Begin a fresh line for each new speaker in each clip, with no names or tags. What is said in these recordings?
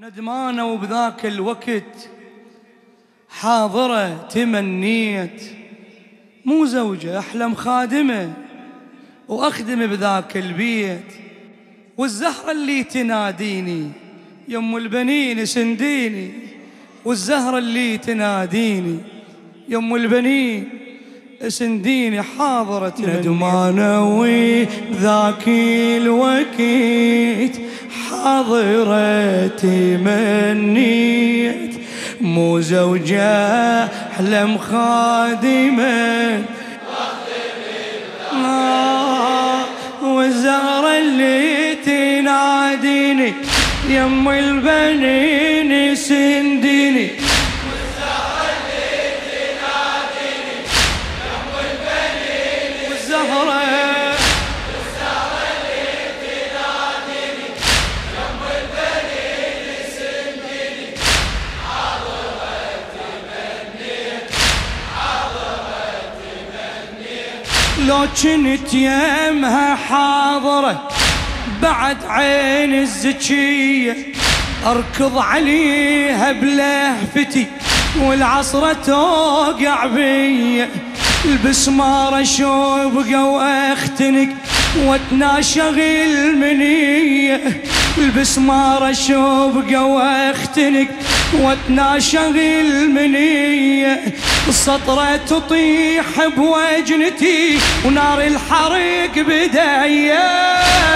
ندمانة وبذاك الوقت حاضرة تمنيت. مو زوجة أحلم خادمة وأخدم بذاك البيت. والزهرة اللي تناديني يم البنين سنديني والزهرة اللي تناديني يم البنين سنديني حاضرة ندمانة وذاك الوقت حاضرة منيت مو زوجة أحلم خادمة. آه، والزهرة اللي تناديني يم البنين سنديني. لو كنت يمها حاضرة بعد عين الزكية أركض عليها بلهفتي والعصرة توقع بي. البسمارة شوبقة واختنق واتناشغ المنية البسمارة شوبقة واختنق واتناشغ المنية. السطرة تطيح بوجنتي ونار الحريق بداية.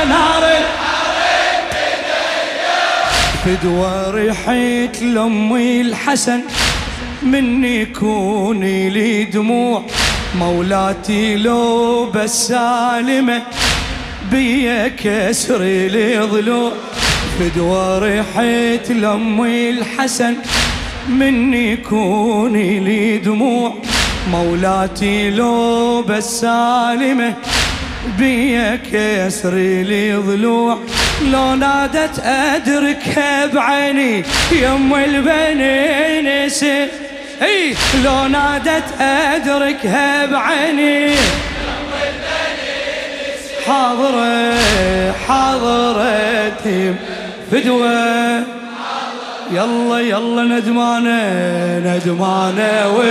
نار الحريق فدوى ريحت لأمي الحسن مني كوني لي دموع. مولاتي لو بس سالمة. بيا كسر لي ضلوع فدوى ريحت لأمي الحسن مني كوني لي دموع. مولاتي لو بس سالمة بيا كسر لي ضلوع لو نادت أدركها بعيني يم البنين إي لو نادت أدركها بعيني. حاضرة حاضرة فدوة. يلا يلا ندمانة ندمانة و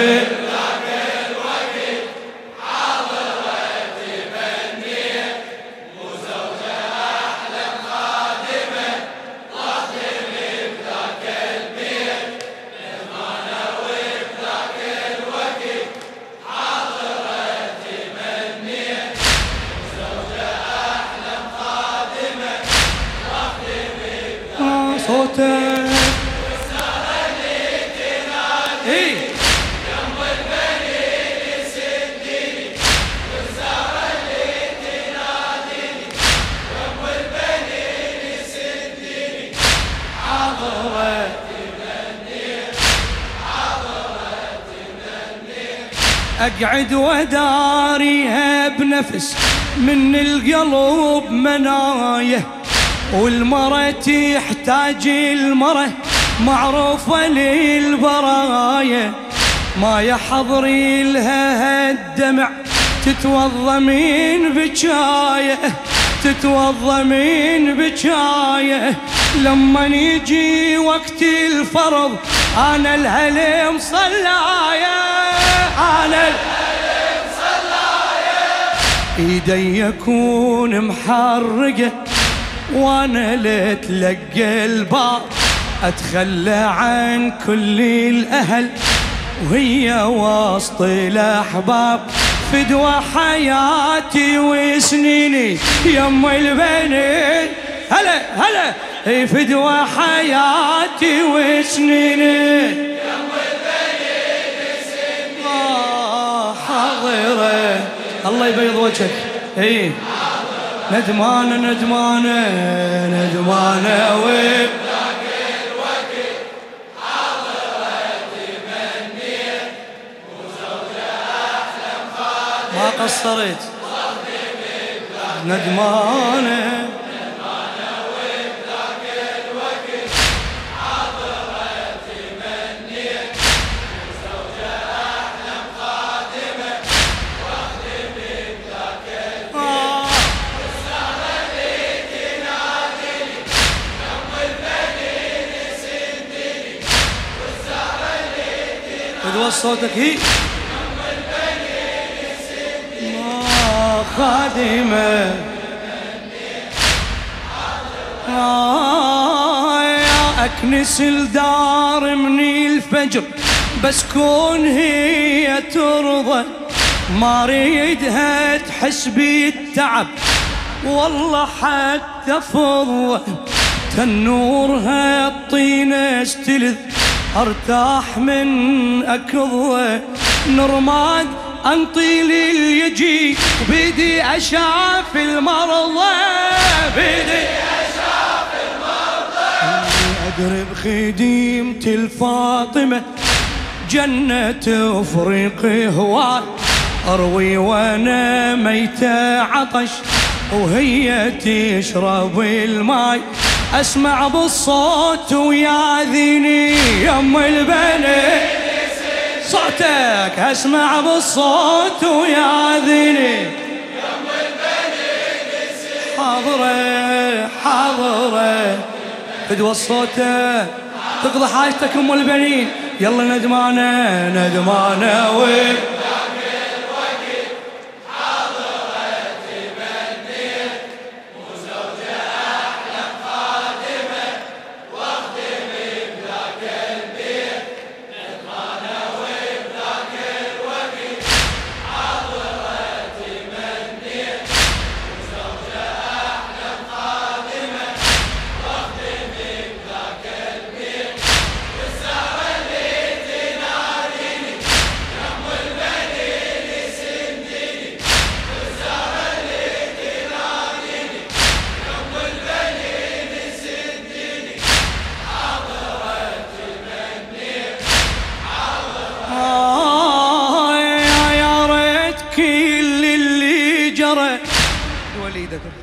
صوتك أقعد وداريها بنفس من القلب مناية. والمرة تحتاج المرة معروفة للبرايا ما يحضري لها الدمع تتوضى من بجاية تتوضى من بجاية. لما يجي وقت الفرض أنا الهلم صلايا أنا الهلم صلايا إيدي يكون محرقة وأنا لتلقى الباب أتخلى عن كل الأهل وهي وسط الأحباب. فدوى حياتي وسنيني يم البنين. هلا هلا. فدوى حياتي وسنيني. يم البنين آه حاضرة. الله يبيض وجهك. إيه ندمانة ندمانة ندمانة و ما قصرت. ندمانة صوتك هي. ما خادمة. يا أكنس الدار من الفجر بس كون هي ترضى. ما ريدها تحس بالتعب. والله حتى فضة. تنورها الطين استلذ. أرتاح من اكضة نرماد انطي لليجي بيدي اشاف المرضى بيدي اشاف المرضى ادري بخديمة الفاطمة جنة أفريق هواي أروي وأنا ميتة عطش وهي تشرب الماي. أسمع بالصوت وياذيني يم البني. صوتك أسمع بالصوت وياذيني يم البني. حاضرة حاضرة. فدوى الصوت تقضي حاجتك أم البنين. يلا ندمانة ندمانة وين؟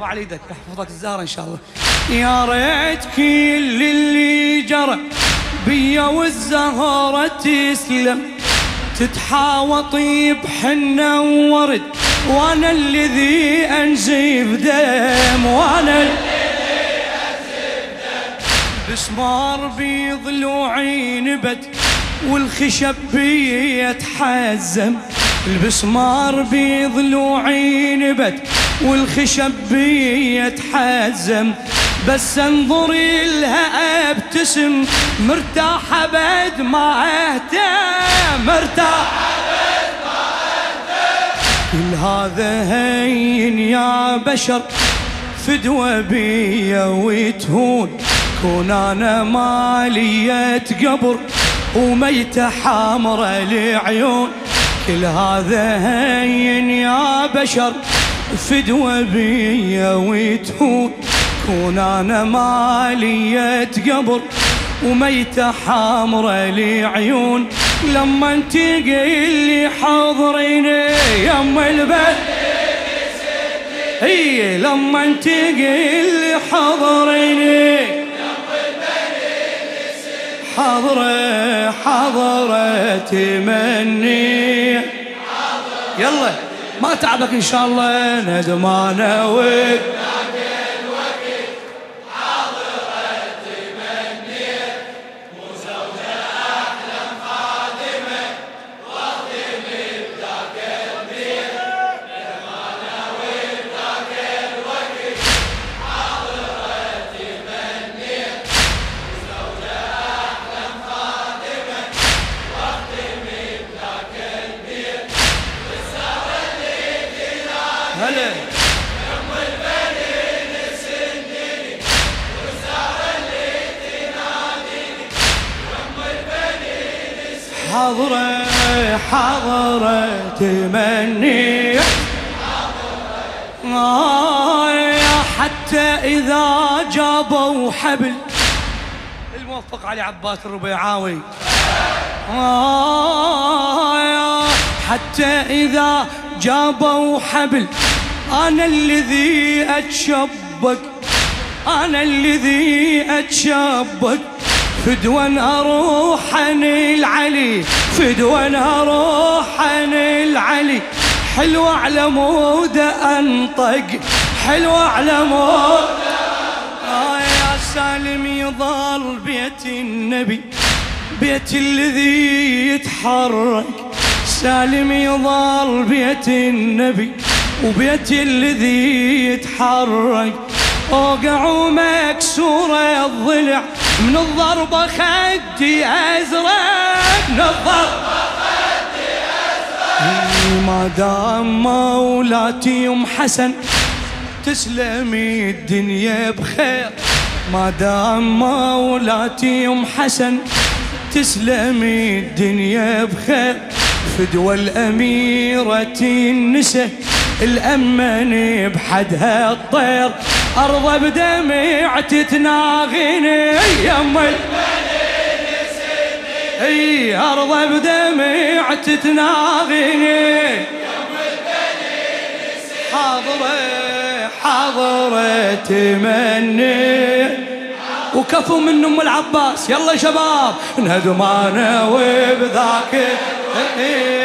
ارفع إيدك يحفظك الزهرة إن شاء الله. يا ريت كل اللي جرى بيا والزهرة تسلم. تتحاوطي بحنه وورد وأنا الذي انزف دم وأنا بسمار بيض ضلوعي نبت والخشب بيتحزم. البسمار بيض ضلوعي نبت والخشب بيتحزم بس انظري لها ابتسم مرتاحة بد ما أهتم مرتاحة ما كل هذا هين يا بشر فدوى بيا وتهون. كون أنا مالية قبر وميتة حامرة العيون كل هذا هين يا بشر. فدوى بيا وتهون كون أنا مالية قبر وميتة حامرة لعيون لما انت لي حاضريني يم البلد هي لما انت لي حاضريني حضرة حضرة تمني. يلا. ما تعبك إن شاء الله ندمانه وك حضرة حضرة تمني. آه حتى إذا جابوا حبل. الموفق علي عباس الربيعاوي. آه حتى إذا جابوا حبل. أنا الذي أتشبك. أنا الذي أتشبك. فدوان أروح عن العلي فدوان أروح عن العلي. حلو على مود أنطق حلو على مود آه يا سالم يظل بيت النبي بيت الذي يتحرك. سالم يظل بيت النبي وبيت الذي يتحرك. أوقع ومكسورة الضلع من الضربة خدي أزرق. من الضربة خدي أزرق. ما دام مولاتي أم حسن تسلمي الدنيا بخير. ما دام مولاتي أم حسن تسلمي الدنيا بخير. فدوى الأميرة النساء الأمن بحدها الطير. أرض بدمع تتناغيني يما إي أرض بدمع تتناغيني حاضرة حاضرة تمني. وكفو من أم العباس. يلا شباب ندمانه وبذاك إيه